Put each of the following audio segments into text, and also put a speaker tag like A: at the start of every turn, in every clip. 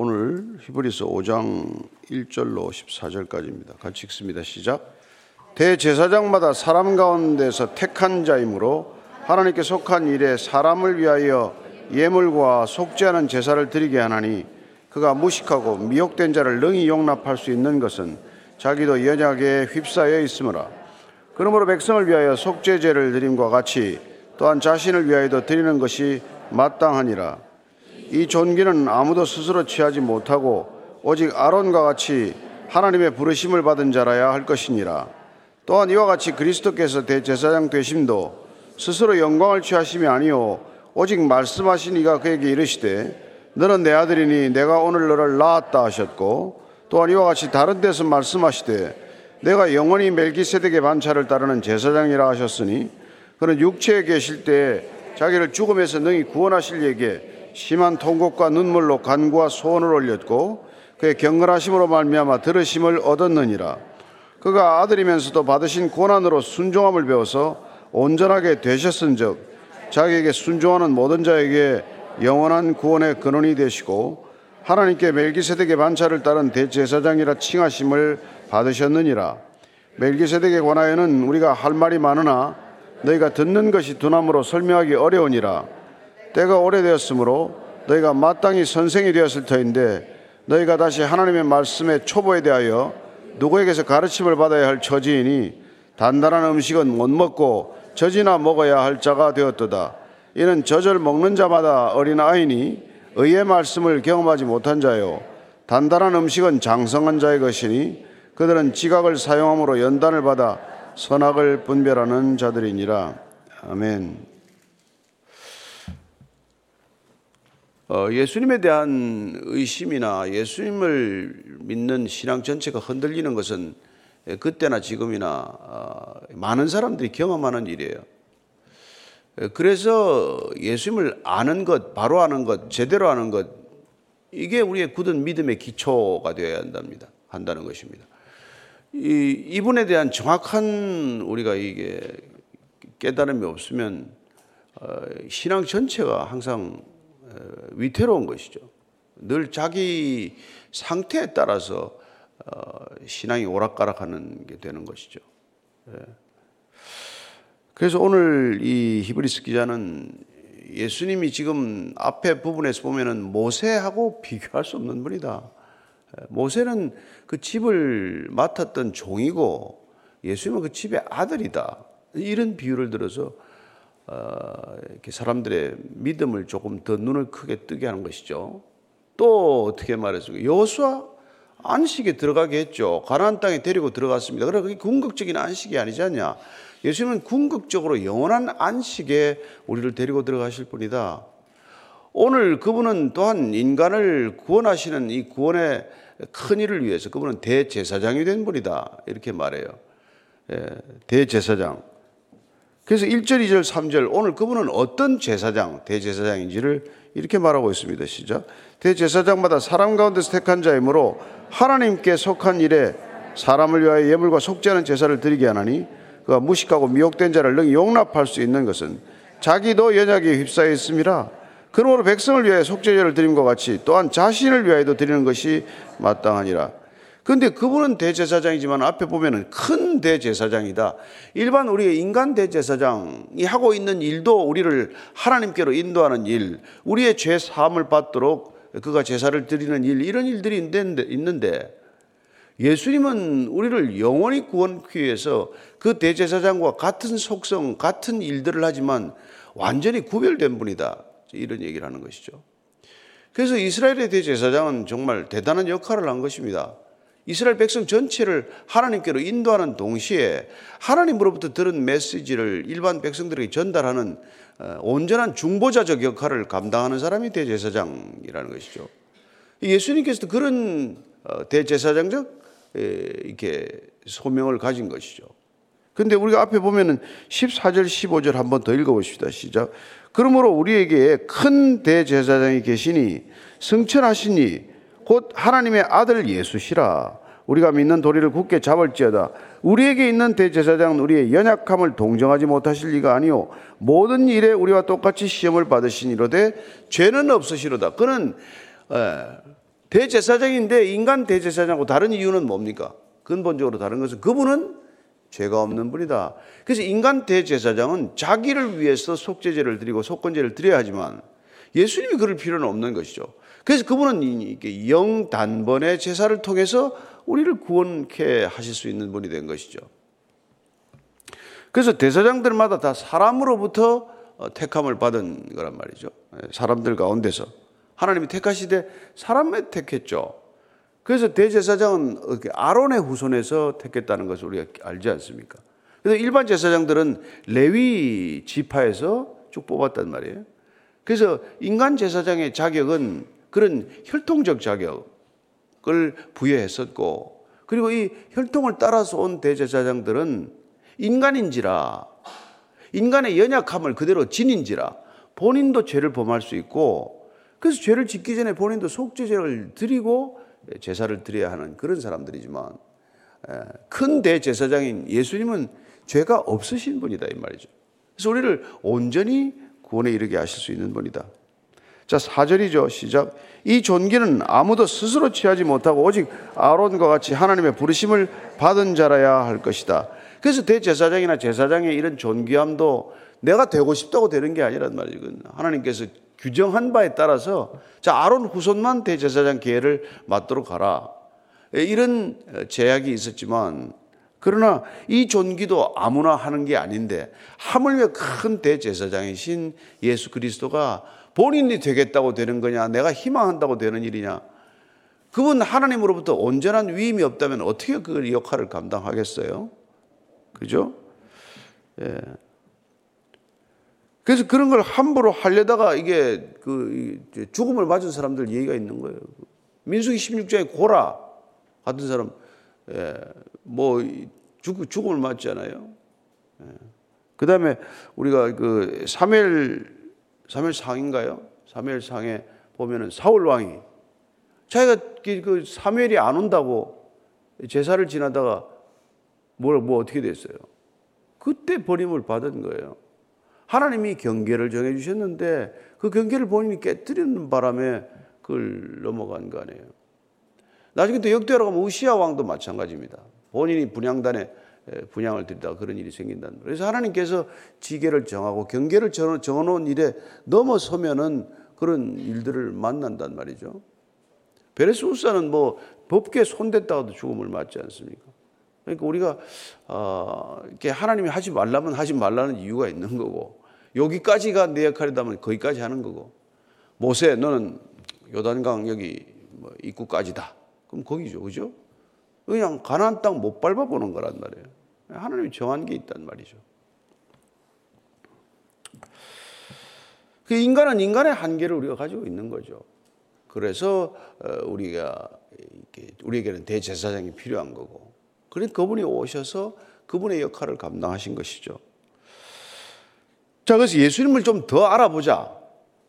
A: 오늘 히브리서 5장 1절로 14절까지입니다. 같이 읽습니다. 시작. 대제사장마다 사람 가운데서 택한 자이므로 하나님께 속한 일에 사람을 위하여 예물과 않은 제사를 드리게 하나니 그가 무식하고 미혹된 자를 능히 용납할 수 있는 것은 자기도 연약에 휩싸여 있으므라. 그러므로 백성을 위하여 속죄제를 드림과 같이 또한 자신을 위하여도 드리는 것이 마땅하니라. 이 존귀는 아무도 스스로 취하지 못하고 오직 아론과 같이 하나님의 부르심을 받은 자라야 할 것이니라. 또한 이와 같이 그리스도께서 대제사장 되심도 스스로 영광을 취하심이 아니요 오직 말씀하신 이가 그에게 이르시되 너는 내 아들이니 내가 오늘 너를 낳았다 하셨고 또한 이와 같이 다른 데서 말씀하시되 내가 영원히 멜기세덱의 반차를 따르는 제사장이라 하셨으니 그는 육체에 계실 때 자기를 죽음에서 능히 구원하실 예게 심한 통곡과 눈물로 간구와 소원을 올렸고 그의 경건하심으로 말미암아 들으심을 얻었느니라. 그가 아들이면서도 받으신 고난으로 순종함을 배워서 온전하게 되셨은즉 자기에게 순종하는 모든 자에게 영원한 구원의 근원이 되시고 하나님께 멜기세덱의 반차를 따른 대제사장이라 칭하심을 받으셨느니라. 멜기세덱에 관하여는 우리가 할 말이 많으나 너희가 듣는 것이 두나무로 설명하기 어려우니라. 때가 오래되었으므로 너희가 마땅히 선생이 되었을 터인데 너희가 다시 하나님의 말씀의 초보에 대하여 누구에게서 가르침을 받아야 할 처지이니 단단한 음식은 못 먹고 젖이나 먹어야 할 자가 되었도다. 이는 젖을 먹는 자마다 어린 아이니 의의 말씀을 경험하지 못한 자요. 단단한 음식은 장성한 자의 것이니 그들은 지각을 사용함으로 연단을 받아 선악을 분별하는 자들이니라. 아멘. 예수님에 대한 의심이나 예수님을 믿는 신앙 전체가 흔들리는 것은 그때나 지금이나 어, 많은 사람들이 경험하는 일이에요. 그래서 예수님을 아는 것, 바로 아는 것, 제대로 아는 것, 이게 우리의 굳은 믿음의 기초가 되어야 한답니다. 한다는 것입니다. 이, 이분에 대한 정확한 우리가 이게 깨달음이 없으면 어, 신앙 전체가 항상 위태로운 것이죠. 늘 자기 상태에 따라서 어, 신앙이 오락가락하는 게 되는 것이죠. 예. 그래서 오늘 이 히브리스 기자는 예수님이 지금 앞에 부분에서 보면은 모세하고 비교할 수 없는 분이다. 예. 모세는 그 집을 맡았던 종이고 예수님은 그 집의 아들이다. 이런 비유를 들어서 어, 이렇게 사람들의 믿음을 조금 더 눈을 크게 뜨게 하는 것이죠. 또 어떻게 말했습니까? 여수와 안식에 들어가게 했죠. 가나안 땅에 데리고 들어갔습니다. 그래 그게 궁극적인 안식이 아니지 않냐? 예수님은 궁극적으로 영원한 안식에 우리를 데리고 들어가실 분이다. 오늘 그분은 또한 인간을 구원하시는 이 구원의 큰 일을 위해서 그분은 대제사장이 된 분이다. 이렇게 말해요. 예, 대제사장. 그래서 1절, 2절, 3절 오늘 그분은 어떤 제사장, 대제사장인지를 이렇게 말하고 있습니다. 시작. 대제사장마다 사람 가운데서 택한 자이므로 하나님께 속한 일에 사람을 위하여 예물과 않은 제사를 드리게 하나니 그가 무식하고 미혹된 자를 능히 용납할 수 있는 것은 자기도 연약에 휩싸여 있음이라 그러므로 백성을 위하여 속죄제를 드림과 같이 또한 자신을 위하여도 드리는 것이 마땅하니라 근데 그분은 대제사장이지만 앞에 보면은 큰 대제사장이다. 일반 우리의 인간 대제사장이 하고 있는 일도 우리를 하나님께로 인도하는 일, 우리의 죄 사함을 받도록 그가 제사를 드리는 일, 이런 일들이 있는데 예수님은 우리를 영원히 구원하기 위해서 그 대제사장과 같은 속성, 같은 일들을 하지만 완전히 구별된 분이다. 이런 얘기를 하는 것이죠. 그래서 이스라엘의 대제사장은 정말 대단한 역할을 한 것입니다. 이스라엘 백성 전체를 하나님께로 인도하는 동시에 하나님으로부터 들은 메시지를 일반 백성들에게 전달하는 어, 온전한 중보자적 역할을 감당하는 사람이 대제사장이라는 것이죠. 예수님께서도 그런 어, 대제사장적 이렇게 소명을 가진 것이죠. 근데 우리가 앞에 보면은 14절, 15절 한번 더 읽어보십시다. 시작. 그러므로 우리에게 큰 대제사장이 계시니 승천하시니 곧 하나님의 아들 예수시라. 우리가 믿는 도리를 굳게 잡을지어다. 우리에게 있는 대제사장은 우리의 연약함을 동정하지 못하실 리가 아니요 모든 일에 우리와 똑같이 시험을 받으시니로되 죄는 없으시로다. 그는 대제사장인데 인간 대제사장하고 다른 이유는 뭡니까? 근본적으로 다른 것은 그분은 죄가 없는 분이다. 그래서 인간 대제사장은 자기를 위해서 속죄제를 드리고 속건제를 드려야 하지만 예수님이 그럴 필요는 없는 것이죠. 그래서 그분은 이게 영 단번의 제사를 통해서 우리를 구원케 하실 수 있는 분이 된 것이죠. 그래서 대사장들마다 다 사람으로부터 어, 택함을 받은 거란 말이죠. 예, 사람들 가운데서 하나님이 택하시되 사람에 택했죠. 그래서 대제사장은 아론의 후손에서 택했다는 것을 우리가 알지 않습니까? 그래서 일반 제사장들은 레위 지파에서 쭉 뽑았단 말이에요. 그래서 인간 제사장의 자격은 그런 혈통적 자격을 부여했었고, 그리고 이 혈통을 따라서 온 대제사장들은 인간인지라, 인간의 연약함을 그대로 지닌지라, 본인도 죄를 범할 수 있고, 그래서 죄를 짓기 전에 본인도 속죄제를 드리고 제사를 드려야 하는 그런 사람들이지만 큰 대제사장인 예수님은 죄가 없으신 분이다 이 말이죠. 그래서 우리를 온전히 구원에 이르게 하실 수 있는 분이다. 자, 4절이죠. 시작. 이 존귀는 아무도 스스로 취하지 못하고 오직 아론과 같이 하나님의 부르심을 받은 자라야 할 것이다. 그래서 대제사장이나 제사장의 이런 존귀함도 내가 되고 싶다고 되는 게 아니란 말이죠. 하나님께서 규정한 바에 따라서 자 아론 후손만 대제사장 계를 맡도록 하라. 예, 이런 제약이 있었지만 그러나 이 존귀도 아무나 하는 게 아닌데 하물며 큰 대제사장이신 예수 그리스도가 본인이 되겠다고 되는 거냐 내가 희망한다고 되는 일이냐 그분 하나님으로부터 온전한 위임이 없다면 어떻게 그 역할을 감당하겠어요? 그죠? 예. 그래서 그런 걸 함부로 하려다가 이게 그 죽음을 맞은 사람들 얘기가 있는 거예요. 민수기 16장에 고라 같은 사람, 예, 뭐 죽, 죽음을 맞잖아요. 예. 그 다음에 우리가 그 3일, 3일 상인가요? 3일 상에 보면은 사울 왕이 자기가 그 3일이 안 온다고 제사를 지나다가 뭘, 뭐 어떻게 됐어요? 그때 버림을 받은 거예요. 하나님이 경계를 정해 주셨는데 그 경계를 본인이 깨뜨리는 바람에 그걸 넘어간 거 아니에요. 나중에 또 역대로 가면 우시아 왕도 마찬가지입니다. 본인이 분양단에 분양을 드리다가 그런 일이 생긴다는. 그래서 하나님께서 지계를 정하고 경계를 정해놓은 일에 넘어서면은 그런 일들을 만난단 말이죠. 베레스 우사는 뭐 법계 손댔다가도 죽음을 맞지 않습니까? 그러니까 우리가 어, 이렇게 하나님이 하지 말라면 하지 말라는 이유가 있는 거고 여기까지가 내 역할이다면 거기까지 하는 거고 모세 너는 요단강 여기 뭐 입구까지다. 그럼 거기죠, 그죠? 그냥 가나안 땅 못 밟아보는 거란 말이에요. 하나님이 정한 게 있단 말이죠. 그 인간은 인간의 한계를 우리가 가지고 있는 거죠. 그래서 어, 우리가 우리에게는 대제사장이 필요한 거고 그러니 그분이 오셔서 그분의 역할을 감당하신 것이죠. 자, 그래서 예수님을 좀 더 알아보자.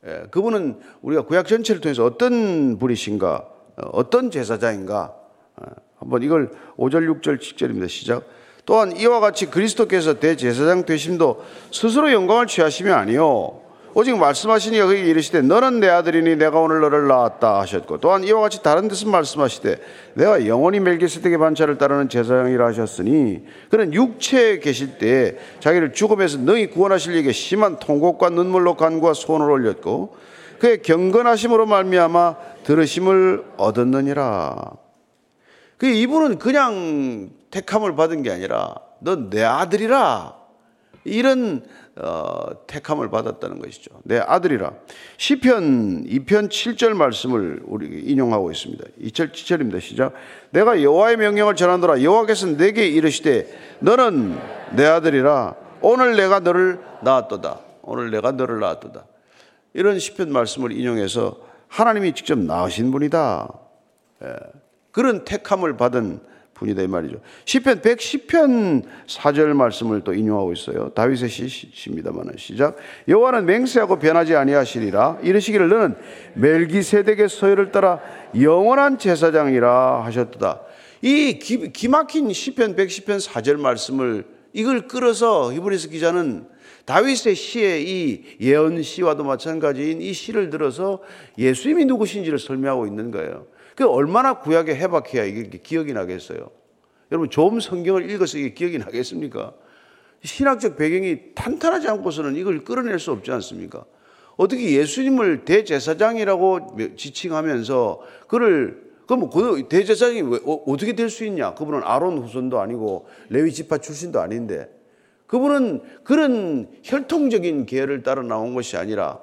A: 예, 그분은 우리가 구약 전체를 통해서 어떤 분이신가, 어, 어떤 제사장인가. 어, 한번 이걸 5절, 6절, 7절입니다. 시작. 또한 이와 같이 그리스도께서 대제사장 되심도 스스로 영광을 취하시며 아니요 오직 말씀하시니까 그에게 이르시되 너는 내 아들이니 내가 오늘 너를 낳았다 하셨고 또한 이와 같이 다른 데서 말씀하시되 내가 영원히 멜기세덱의 반차를 따르는 제사장이라 하셨으니 그는 육체에 계실 때 자기를 죽음에서 능히 구원하실 이에게 심한 통곡과 눈물로 간구와 소원을 올렸고 그의 경건하심으로 말미암아 들으심을 얻었느니라. 그 이분은 그냥 택함을 받은 게 아니라 너내 아들이라 이런 어, 택함을 받았다는 것이죠. 내 아들이라. 시편 2편 7절 말씀을 우리 인용하고 있습니다. 2절 7절입니다. 시작. 내가 여호와의 명령을 전하노라 여호와께서 내게 이르시되 너는 내 아들이라 오늘 내가 너를 낳았도다. 오늘 내가 너를 낳았도다. 이런 시편 말씀을 인용해서 하나님이 직접 낳으신 분이다. 예. 그런 택함을 받은 분이다 이 말이죠. 시편 110편 4절 말씀을 또 인용하고 있어요. 다윗의 시입니다만 시작. 여호와는 맹세하고 변하지 아니하시리라 이르시기를 너는 멜기세덱의 서열을 따라 영원한 제사장이라 하셨다. 이 기, 기막힌 시편 110편 4절 말씀을 이걸 끌어서 히브리스 기자는 다윗의 시의 이 예언 시와도 마찬가지인 이 시를 들어서 예수님이 누구신지를 설명하고 있는 거예요. 그 얼마나 구약에 해박해야 이게 기억이 나겠어요. 여러분 좋은 성경을 읽어서 이게 기억이 나겠습니까? 신학적 배경이 탄탄하지 않고서는 이걸 끌어낼 수 없지 않습니까? 어떻게 예수님을 대제사장이라고 지칭하면서 그를 그럼 그 대제사장이 왜, 어, 떻게 될 수 있냐? 그분은 아론 후손도 아니고 레위 지파 출신도 아닌데 그분은 그런 혈통적인 계열을 따라 나온 것이 아니라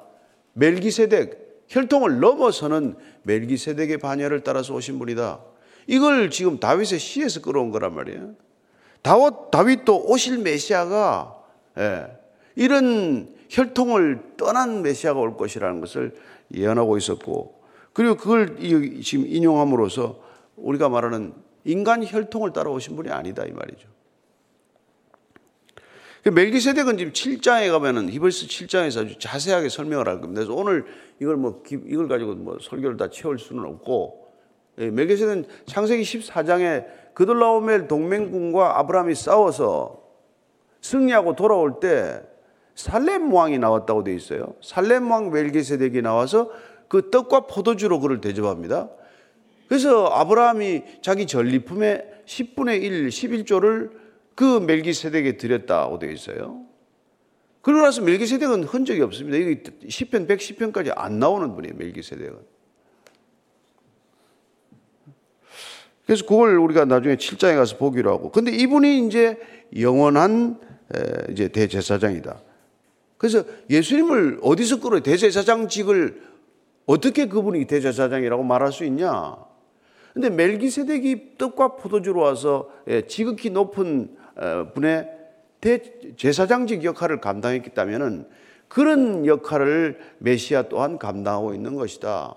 A: 멜기세덱 혈통을 넘어서는 멜기세덱의 반열을 따라서 오신 분이다. 이걸 지금 다윗의 시에서 끌어온 거란 말이에요. 다윗, 다윗도 오실 메시아가 예, 이런 혈통을 떠난 메시아가 올 것이라는 것을 예언하고 있었고 그리고 그걸 지금 인용함으로써 우리가 말하는 인간 혈통을 따라 오신 분이 아니다 이 말이죠. 그 멜기세덱은 지금 7장에 가면은 히브리스 7장에서 아주 자세하게 설명을 할 겁니다. 그래서 오늘 이걸 뭐 이걸 가지고 뭐 설교를 다 채울 수는 없고 예, 멜기세덱은 창세기 14장에 그들라오멜 동맹군과 아브라함이 싸워서 승리하고 돌아올 때 살렘 왕이 나왔다고 돼 있어요. 살렘 왕 멜기세덱이 나와서 그 떡과 포도주로 그를 대접합니다. 그래서 아브라함이 자기 전리품의 10분의 1, 11조를 그 멜기세덱에 드렸다고 되어 있어요. 그러고 나서 멜기세덱은 흔적이 없습니다. 이게 10편, 110편까지 안 나오는 분이에요, 멜기세덱은. 그래서 그걸 우리가 나중에 7장에 가서 보기로 하고. 근데 이분이 이제 영원한 이제 대제사장이다. 그래서 예수님을 어디서 끌어 대제사장직을 어떻게 그분이 대제사장이라고 말할 수 있냐? 근데 멜기세덱이 떡과 포도주로 와서 예, 지극히 높은 어, 분의 대제사장직 역할을 때문에 그런 역할을 메시아 또한 감당하고 있는 것이다.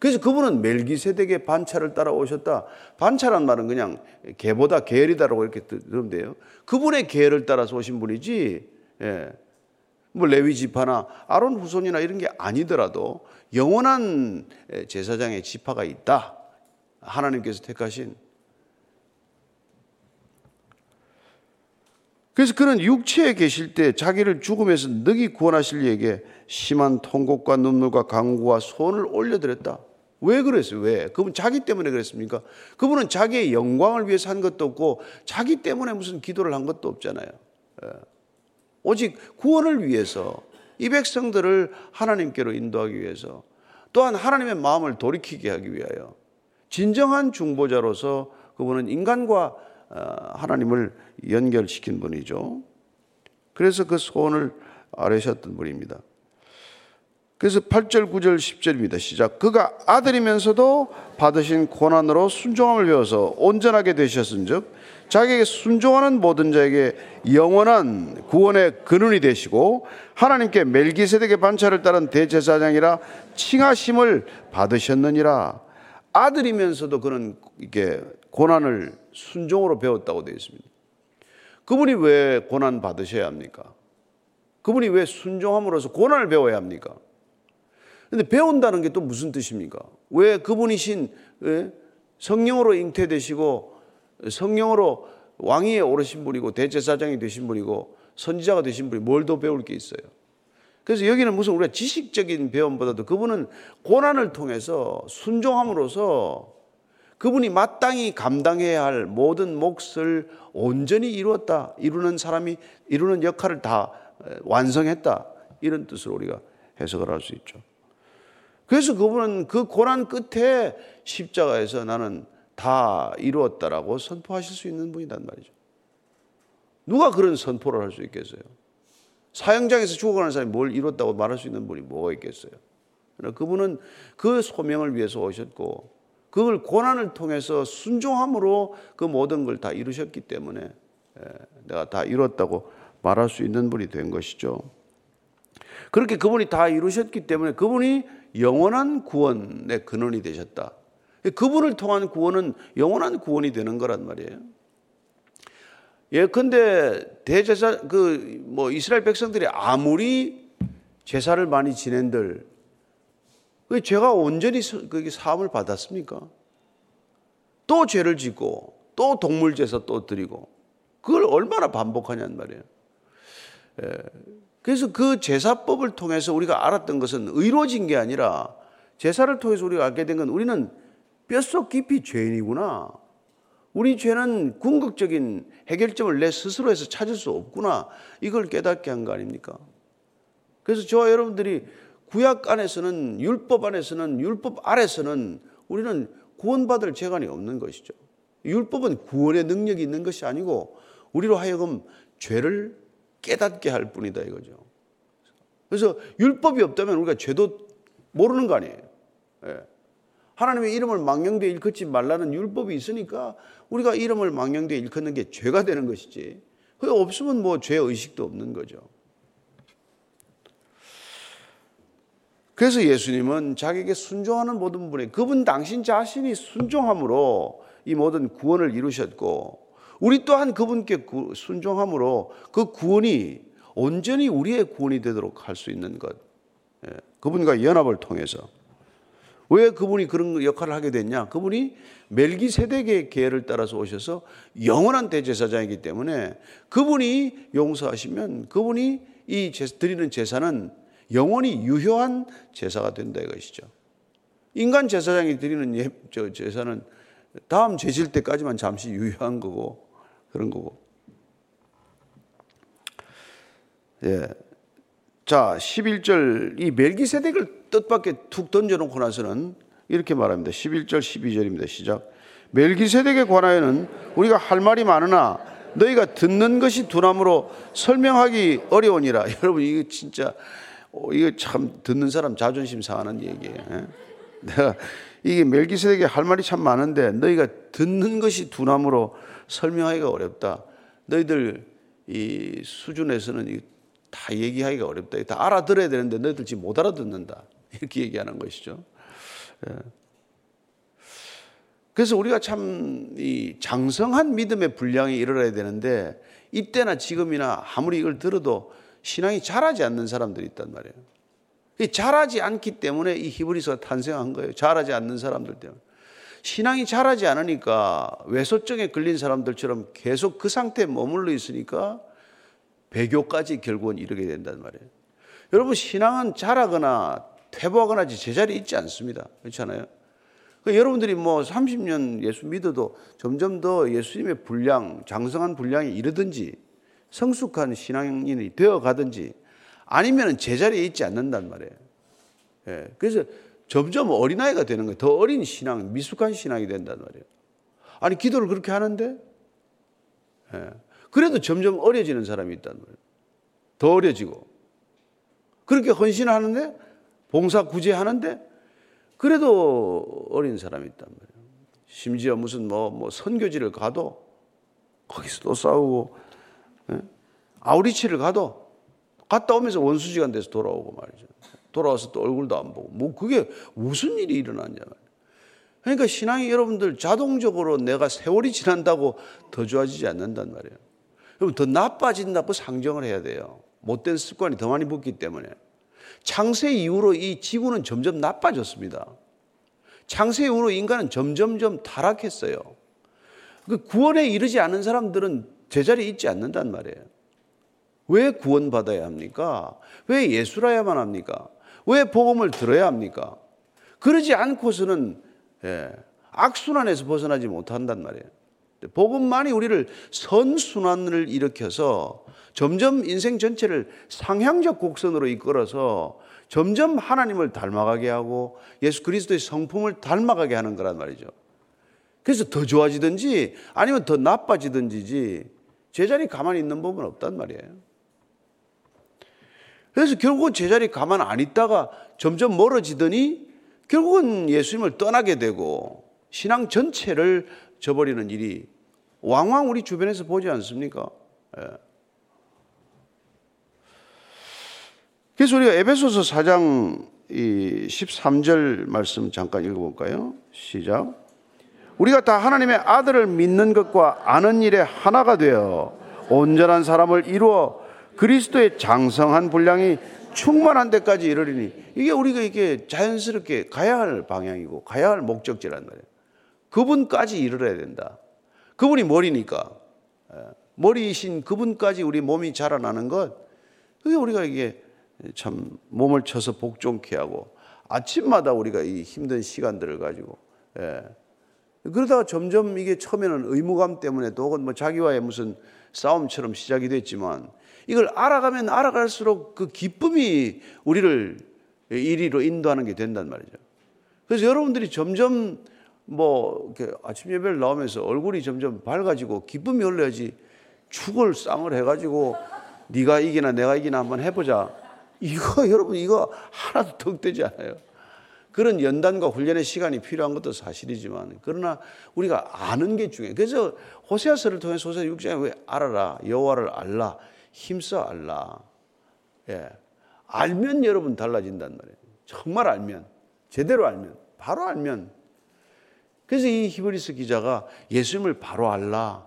A: 그래서 그분은 멜기세덱의 반차를 따라오셨다. 반차란 말은 그냥 개보다 계열이다라고 이렇게 들으면 돼요. 그분의 계열을 따라서 오신 분이지, 예. 뭐 레위 지파나 아론 후손이나 이런 게 아니더라도 영원한 제사장의 지파가 있다. 하나님께서 택하신. 그래서 그는 육체에 계실 때 자기를 죽음에서 능히 구원하실 이에게 심한 통곡과 눈물과 강구와 손을 올려드렸다. 왜 그랬어요? 왜? 그분 자기 때문에 그랬습니까? 그분은 자기의 영광을 위해서 한 것도 없고 자기 때문에 무슨 기도를 한 것도 없잖아요. 예. 오직 구원을 위해서 이 백성들을 하나님께로 인도하기 위해서 또한 하나님의 마음을 돌이키게 하기 위하여 진정한 중보자로서 그분은 인간과 어, 하나님을 연결시킨 분이죠. 그래서 그 소원을 아뢰셨던 분입니다. 그래서 8절, 9절, 10절입니다. 시작. 그가 아들이면서도 받으신 고난으로 순종함을 배워서 온전하게 되셨은 즉, 자기에게 순종하는 모든 자에게 영원한 구원의 근원이 되시고 하나님께 멜기세덱의 반차를 따른 대제사장이라 칭하심을 받으셨느니라. 아들이면서도 그는 이게 고난을 순종으로 배웠다고 되어 있습니다. 그분이 왜 고난 받으셔야 합니까? 그분이 왜 순종함으로써 고난을 배워야 합니까? 근데 배운다는 게 또 무슨 뜻입니까? 왜 그분이신 예? 성령으로 잉태되시고 성령으로 왕위에 오르신 분이고 대제사장이 되신 분이고 선지자가 되신 분이 뭘 더 배울 게 있어요? 그래서 여기는 무슨 우리가 지식적인 배움보다도 그분은 고난을 통해서 순종함으로써 그분이 마땅히 감당해야 할 모든 몫을 온전히 이루었다. 이루는 사람이 이루는 역할을 다 완성했다. 이런 뜻으로 우리가 해석을 할 수 있죠. 그래서 그분은 그 고난 끝에 십자가에서 나는 다 이루었다라고 선포하실 수 있는 분이란 말이죠. 누가 그런 선포를 할 수 있겠어요? 사형장에서 죽어가는 사람이 뭘 이뤘다고 말할 수 있는 분이 뭐가 있겠어요? 그분은 그 소명을 위해서 오셨고 그걸 고난을 통해서 순종함으로 그 모든 걸 다 이루셨기 때문에 예, 내가 다 이뤘다고 말할 수 있는 분이 된 것이죠. 그렇게 그분이 다 이루셨기 때문에 그분이 영원한 구원의 근원이 되셨다. 그분을 통한 구원은 영원한 구원이 되는 거란 말이에요. 예, 근데 대제사 그 뭐 이스라엘 백성들이 아무리 제사를 많이 지낸들 왜 죄가 온전히 그 사함을 받았습니까? 또 죄를 짓고 또 동물 제사 또 드리고 그걸 얼마나 반복하냔 말이에요. 예. 그래서 그 제사법을 통해서 우리가 알았던 것은 의로진 게 아니라 제사를 통해서 우리가 알게 된 건 우리는 뼛속 깊이 죄인이구나. 우리 죄는 궁극적인 해결점을 내 스스로에서 찾을 수 없구나. 이걸 깨닫게 한 거 아닙니까? 그래서 저와 여러분들이 구약 안에서는 율법 안에서는 율법 아래서는 우리는 구원받을 재간이 없는 것이죠. 율법은 구원의 능력이 있는 것이 아니고 우리로 하여금 죄를 깨닫게 할 뿐이다 이거죠. 그래서 율법이 없다면 우리가 죄도 모르는 거 아니에요. 예. 하나님의 이름을 망령되이 일컫지 말라는 율법이 있으니까 우리가 이름을 망령되이 일컫는 게 죄가 되는 것이지. 그게 없으면 뭐 죄 의식도 없는 거죠. 그래서 예수님은 자기에게 순종하는 모든 분에 그분 당신 자신이 순종함으로 이 모든 구원을 이루셨고 우리 또한 그분께 순종함으로 그 구원이 온전히 우리의 구원이 되도록 할 수 있는 것. 예, 그분과 연합을 통해서. 왜 그분이 그런 역할을 하게 됐냐? 그분이 멜기세덱의 계를 따라서 오셔서 영원한 대제사장이기 때문에 그분이 용서하시면 그분이 이 드리는 제사는 영원히 유효한 제사가 된다 이것이죠. 인간 제사장이 드리는 예, 저 제사는 다음 죄질 때까지만 잠시 유효한 거고 그런 거고. 예. 자, 11절 이 멜기세덱을 뜻밖의 툭 던져 놓고 나서는 이렇게 말합니다. 11절 12절입니다. 시작. 멜기세덱에 관하여는 우리가 할 말이 많으나 너희가 듣는 것이 두나무로 설명하기 어려우니라. 여러분 이거 진짜 어, 이거 참 듣는 사람 자존심 상하는 얘기예요. 예? 내가 이게 멜기세덱에 할 말이 참 많은데 너희가 듣는 것이 두나무로 설명하기가 어렵다. 너희들 이 수준에서는 다 얘기하기가 어렵다. 다 알아들어야 되는데 너희들 지금 못 알아듣는다. 이렇게 얘기하는 것이죠. 예. 그래서 우리가 참 이 장성한 믿음의 분량이 일어나야 되는데 이때나 지금이나 아무리 이걸 들어도 신앙이 자라지 않는 사람들이 있단 말이에요. 자라지 않기 때문에 이 히브리서가 탄생한 거예요. 자라지 않는 사람들 때문에. 신앙이 자라지 않으니까 외소증에 걸린 사람들처럼 계속 그 상태에 머물러 있으니까 배교까지 결국은 이르게 된단 말이에요. 여러분 신앙은 자라거나 퇴보하거나 제자리에 있지 않습니다. 그렇잖아요. 그러니까 여러분들이 뭐 30년 예수 믿어도 점점 더 예수님의 분량, 장성한 분량에 이르든지 성숙한 신앙인이 되어 가든지 아니면 제자리에 있지 않는단 말이에요. 예, 그래서 점점 어린아이가 되는 거예요. 더 어린 신앙, 미숙한 신앙이 된단 말이에요. 아니, 기도를 그렇게 하는데, 예, 그래도 점점 어려지는 사람이 있단 말이에요. 더 어려지고. 그렇게 헌신을 하는데, 봉사 구제하는데, 그래도 어린 사람이 있단 말이에요. 심지어 무슨 뭐, 뭐 선교지를 가도 거기서 또 싸우고 예? 아우리치를 가도 갔다 오면서 원수지간 돼서 돌아오고 말이죠. 돌아와서 또 얼굴도 안 보고 뭐 그게 무슨 일이 일어났냐. 그러니까 신앙이 여러분들 자동적으로 내가 세월이 지난다고 더 좋아지지 않는단 말이에요. 여러분 더 나빠진다고 상정을 해야 돼요. 못된 습관이 더 많이 붙기 때문에. 창세 이후로 이 지구는 점점 나빠졌습니다. 창세 이후로 인간은 점점점 타락했어요. 그 구원에 이르지 않은 사람들은 제자리에 있지 않는단 말이에요. 왜 구원받아야 합니까? 왜 예수라야만 합니까? 왜 복음을 들어야 합니까? 그러지 않고서는 예, 악순환에서 벗어나지 못한단 말이에요. 복음만이 우리를 선순환을 일으켜서 점점 인생 전체를 상향적 곡선으로 이끌어서 점점 하나님을 닮아가게 하고 예수 그리스도의 성품을 닮아가게 하는 거란 말이죠. 그래서 더 좋아지든지 아니면 더 나빠지든지 제자리 가만히 있는 법은 없단 말이에요. 그래서 결국은 제자리 가만 안 있다가 점점 멀어지더니 결국은 예수님을 떠나게 되고 신앙 전체를 저버리는 일이 왕왕 우리 주변에서 보지 않습니까? 예. 그래서 우리가 에베소서 4장 13절 말씀 잠깐 읽어볼까요? 시작. 우리가 다 하나님의 아들을 믿는 것과 아는 일에 하나가 되어 온전한 사람을 이루어 그리스도의 장성한 분량이 충만한 데까지 이르리니 이게 우리가 이게 자연스럽게 가야 할 방향이고 가야 할 목적지란 말이에요. 그분까지 이르러야 된다. 그분이 머리니까. 예. 머리이신 그분까지 우리 몸이 자라나는 것, 그게 우리가 이게 참 몸을 쳐서 복종케 하고 아침마다 우리가 이 힘든 시간들을 가지고 예. 그러다가 점점 이게 처음에는 의무감 때문에 또 혹은 뭐 자기와의 무슨 싸움처럼 시작이 됐지만 이걸 알아가면 알아갈수록 그 기쁨이 우리를 이리로 인도하는 게 된단 말이죠. 그래서 여러분들이 점점 뭐 이렇게 아침 예배를 나오면서 얼굴이 점점 밝아지고 기쁨이 흘러야지 죽을 쌍을 해가지고 네가 이기나 내가 이기나 한번 해보자. 이거 여러분 이거 하나도 덕되지 않아요. 그런 연단과 훈련의 시간이 필요한 것도 사실이지만 그러나 우리가 아는 게 중요해요. 그래서 호세아서를 통해서 호세 6장에 왜 알아라 여호와를 알라 힘써 알라. 예. 알면 여러분 달라진단 말이에요. 정말 알면 제대로 알면 바로 알면 그래서 이 히브리스 기자가 예수님을 바로 알라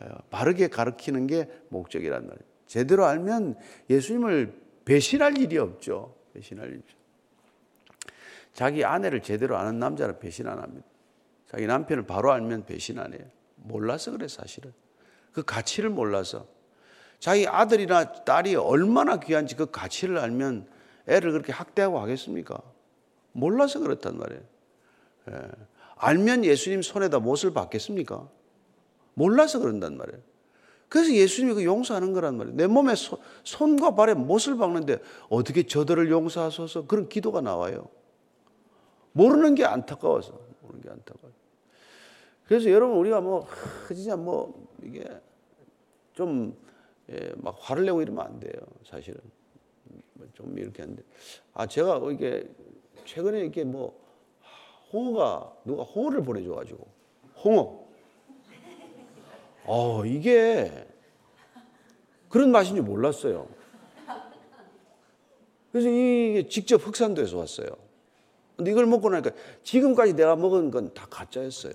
A: 예, 바르게 가르치는 게 목적이란 말이에요. 제대로 알면 예수님을 배신할 일이 없죠. 배신할 일. 자기 아내를 제대로 아는 남자는 배신 안 합니다. 자기 남편을 바로 알면 배신 안 해요. 몰라서 그래, 사실은. 그 가치를 몰라서. 자기 아들이나 딸이 얼마나 귀한지 그 가치를 알면 애를 그렇게 학대하고 하겠습니까? 몰라서 그렇단 말이에요. 예. 알면 예수님 손에다 못을 받겠습니까? 몰라서 그런단 말이에요. 그래서 예수님이 그 용서하는 거란 말이에요. 내 몸에 손과 발에 못을 박는데 어떻게 저들을 용서하소서 그런 기도가 나와요. 모르는 게 안타까워서. 모르는 게 안타까워. 그래서 여러분 우리가 뭐 진짜 뭐 이게 좀막 예, 화를 내고 이러면 안 돼요. 사실은 좀 이렇게 하는데 아 제가 이게 최근에 이렇게 뭐 홍어가 누가 홍어를 보내줘가지고 홍어. 어 이게 그런 맛인 줄 몰랐어요. 그래서 이게 직접 흑산도에서 왔어요. 근데 이걸 먹고 나니까 지금까지 내가 먹은 건 다 가짜였어요.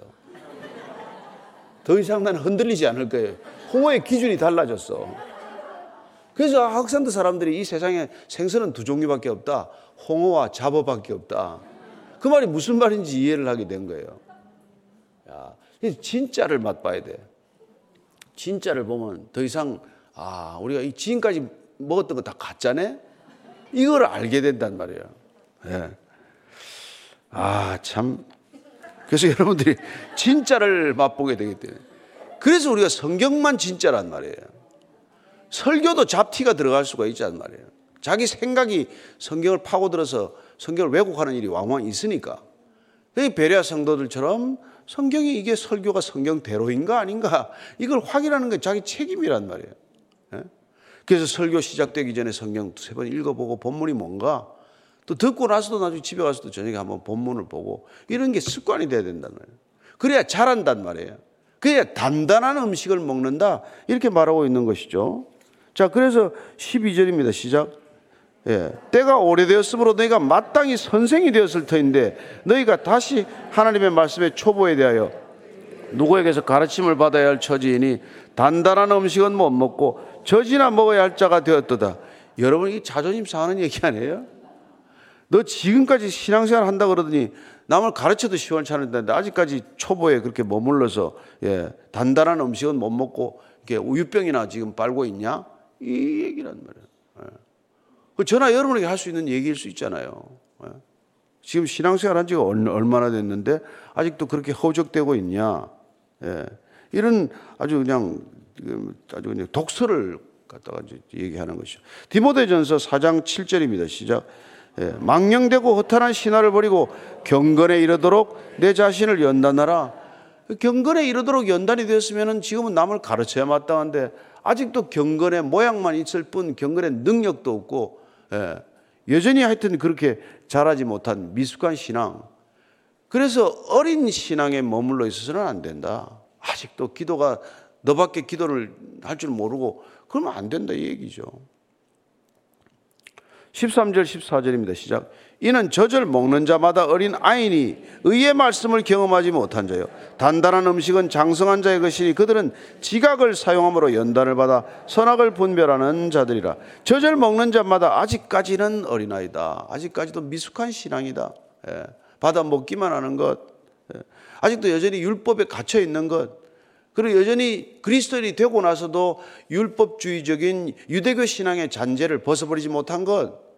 A: 더 이상 나는 흔들리지 않을 거예요. 홍어의 기준이 달라졌어. 그래서 학산도 사람들이 이 세상에 생선은 두 종류밖에 없다. 홍어와 잡어밖에 없다. 그 말이 무슨 말인지 이해를 하게 된 거예요. 야, 진짜를 맛봐야 돼. 진짜를 보면 더 이상 아 우리가 이 지금까지 먹었던 거 다 가짜네. 이걸 알게 된단 말이에요. 네. 아, 참. 그래서 여러분들이 진짜를 맛보게 되기 때문에. 그래서 우리가 성경만 진짜란 말이에요. 설교도 잡티가 들어갈 수가 있단 말이에요. 자기 생각이 성경을 파고들어서 성경을 왜곡하는 일이 왕왕 있으니까. 베레아 성도들처럼 성경이 이게 설교가 성경대로인가 아닌가 이걸 확인하는 게 자기 책임이란 말이에요. 예? 그래서 설교 시작되기 전에 성경 세번 읽어보고 본문이 뭔가 또 듣고 나서도 나중에 집에 가서도 저녁에 한번 본문을 보고 이런 게 습관이 돼야 된단 말이에요. 그래야 잘한단 말이에요. 그래야 단단한 음식을 먹는다. 이렇게 말하고 있는 것이죠. 자, 그래서 12절입니다. 시작. 예, 때가 오래되었으므로 너희가 마땅히 선생이 되었을 터인데 너희가 다시 하나님의 말씀의 초보에 대하여 누구에게서 가르침을 받아야 할 처지이니 단단한 음식은 못 먹고 젖이나 먹어야 할 자가 되었도다. 여러분 이 자존심 상하는 얘기 아니에요? 너 지금까지 신앙생활 한다 그러더니 남을 가르쳐도 시원찮은데 아직까지 초보에 그렇게 머물러서 예, 단단한 음식은 못 먹고 이렇게 우유병이나 지금 빨고 있냐? 이 얘기란 말이에요. 예. 그 전화 여러분에게 할 수 있는 얘기일 수 있잖아요. 예. 지금 신앙생활 한 지가 얼마나 됐는데 아직도 그렇게 허적되고 있냐? 예. 이런 아주 그냥 아주 그냥 독서를 갖다가 얘기하는 것이죠. 디모데전서 4장 7절입니다. 시작. 예, 망령되고 허탄한 신화를 버리고 경건에 이르도록 내 자신을 연단하라. 경건에 이르도록 연단이 되었으면 지금은 남을 가르쳐야 마땅한데 아직도 경건의 모양만 있을 뿐 경건의 능력도 없고 예, 여전히 하여튼 그렇게 잘하지 못한 미숙한 신앙. 그래서 어린 신앙에 머물러 있어서는 안 된다. 아직도 기도가 너밖에 기도를 할 줄 모르고 그러면 안 된다 이 얘기죠. 13절 14절입니다. 시작. 이는 저절 먹는 자마다 어린 아인이 의의 말씀을 경험하지 못한 자요. 단단한 음식은 장성한 자의 것이니 그들은 지각을 사용함으로 연단을 받아 선악을 분별하는 자들이라. 저절 먹는 자마다 아직까지는 어린아이다. 아직까지도 미숙한 신앙이다. 예. 받아 먹기만 하는 것. 예. 아직도 여전히 율법에 갇혀 있는 것. 그리고 여전히 그리스도인이 되고 나서도 율법주의적인 유대교 신앙의 잔재를 벗어버리지 못한 것,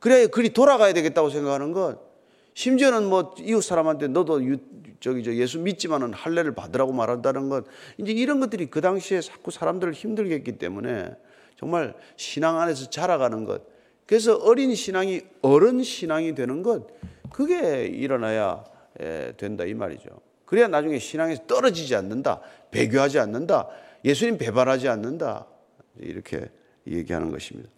A: 그래야 그리 돌아가야 되겠다고 생각하는 것, 심지어는 뭐 이웃 사람한테 너도 유, 저기 저 예수 믿지만은 할례를 받으라고 말한다는 것, 이제 이런 것들이 그 당시에 자꾸 사람들을 힘들게 했기 때문에 정말 신앙 안에서 자라가는 것, 그래서 어린 신앙이 어른 신앙이 되는 것, 그게 일어나야 된다 이 말이죠. 그래야 나중에 신앙에서 떨어지지 않는다. 배교하지 않는다. 예수님 배반하지 않는다. 이렇게 얘기하는 것입니다.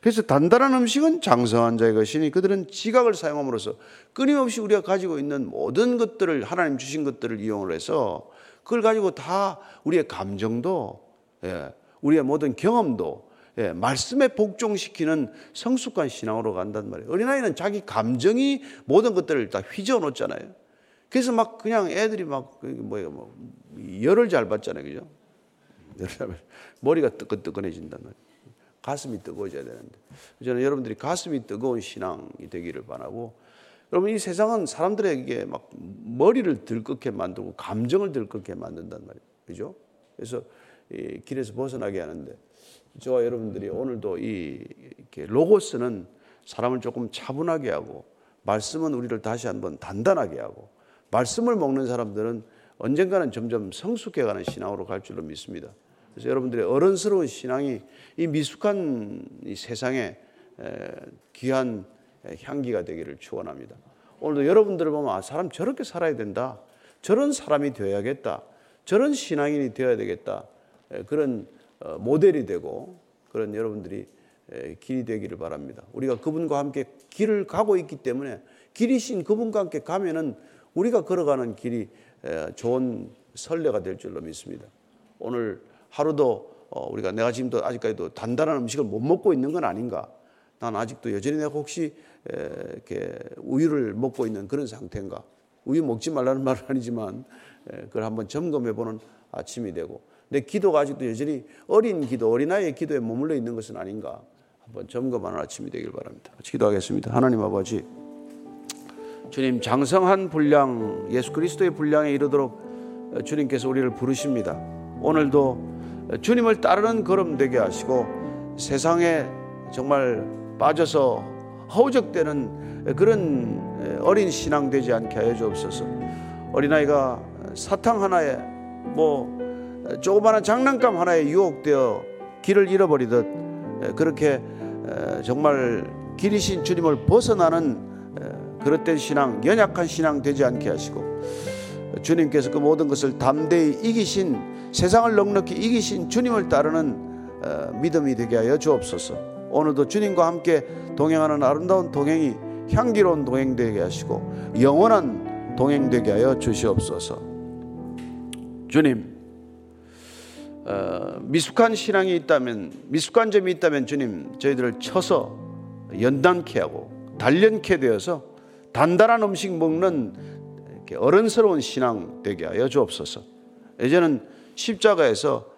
A: 그래서 단단한 음식은 장성한 자의 것이니 그들은 지각을 사용함으로써 끊임없이 우리가 가지고 있는 모든 것들을 하나님 주신 것들을 이용을 해서 그걸 가지고 다 우리의 감정도 예, 우리의 모든 경험도 예, 말씀에 복종시키는 성숙한 신앙으로 간단 말이에요. 어린아이는 자기 감정이 모든 것들을 다 휘저어 놓잖아요. 그래서 막 그냥 애들이 막 뭐예요, 뭐 열을 잘 받잖아요, 그죠? 머리가 뜨끈뜨끈해진단 말이에요. 가슴이 뜨거워져야 되는데 저는 여러분들이 가슴이 뜨거운 신앙이 되기를 바라고 여러분 이 세상은 사람들에게 막 머리를 들끓게 만들고 감정을 들끓게 만든단 말이에요, 그죠? 그래서 이 길에서 벗어나게 하는데 저와 여러분들이 오늘도 이 로고스는 사람을 조금 차분하게 하고 말씀은 우리를 다시 한번 단단하게 하고 말씀을 먹는 사람들은 언젠가는 점점 성숙해가는 신앙으로 갈 줄로 믿습니다. 그래서 여러분들의 어른스러운 신앙이 이 미숙한 이 세상에 귀한 향기가 되기를 축원합니다. 오늘도 여러분들을 보면 아, 사람 저렇게 살아야 된다. 저런 사람이 되어야겠다. 저런 신앙인이 되어야 되겠다. 그런 어, 모델이 되고 그런 여러분들이 길이 되기를 바랍니다. 우리가 그분과 함께 길을 가고 있기 때문에 길이신 그분과 함께 가면은 우리가 걸어가는 길이 좋은 선례가 될 줄로 믿습니다. 오늘 하루도 어, 우리가 내가 지금도 아직까지도 단단한 음식을 못 먹고 있는 건 아닌가? 난 아직도 여전히 내가 혹시 이렇게 우유를 먹고 있는 그런 상태인가? 우유 먹지 말라는 말은 아니지만 그걸 한번 점검해 보는 아침이 되고 내 기도가 아직도 여전히 어린 기도, 어린아이의 기도에 머물러 있는 것은 아닌가? 한번 점검하는 아침이 되길 바랍니다. 기도하겠습니다. 하나님 아버지. 주님 장성한 분량 예수 그리스도의 분량에 이르도록 주님께서 우리를 부르십니다. 오늘도 주님을 따르는 걸음 되게 하시고 세상에 정말 빠져서 허우적대는 그런 어린 신앙 되지 않게 하여 주옵소서. 어린아이가 사탕 하나에 뭐 조그마한 장난감 하나에 유혹되어 길을 잃어버리듯 그렇게 정말 길이신 주님을 벗어나는 그릇된 신앙, 연약한 신앙 되지 않게 하시고 주님께서 그 모든 것을 담대히 이기신 세상을 넉넉히 이기신 주님을 따르는 어, 믿음이 되게 하여 주옵소서. 오늘도 주님과 함께 동행하는 아름다운 동행이 향기로운 동행 되게 하시고 영원한 동행 되게 하여 주시옵소서. 주님, 어, 미숙한 신앙이 있다면, 미숙한 점이 있다면 주님 저희들을 쳐서 연단케 하고 단련케 되어서 단단한 음식 먹는 어른스러운 신앙 되게 하여 주옵소서. 이제는 십자가에서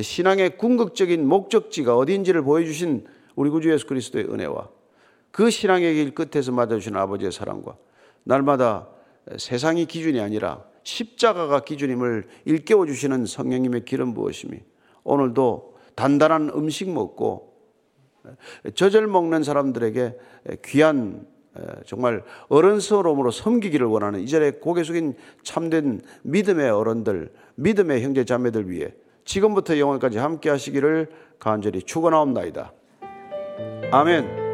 A: 신앙의 궁극적인 목적지가 어디인지를 보여주신 우리 구주 예수 그리스도의 은혜와 그 신앙의 길 끝에서 맞아주신 아버지의 사랑과 날마다 세상이 기준이 아니라 십자가가 기준임을 일깨워 주시는 성령님의 기름 부으심이 오늘도 단단한 음식 먹고 저절 먹는 사람들에게 귀한 정말 어른스러움으로 섬기기를 원하는 이전에 고개 숙인 참된 믿음의 어른들, 믿음의 형제 자매들 위해 지금부터 영원까지 함께 하시기를 간절히 축원하옵나이다. 아멘.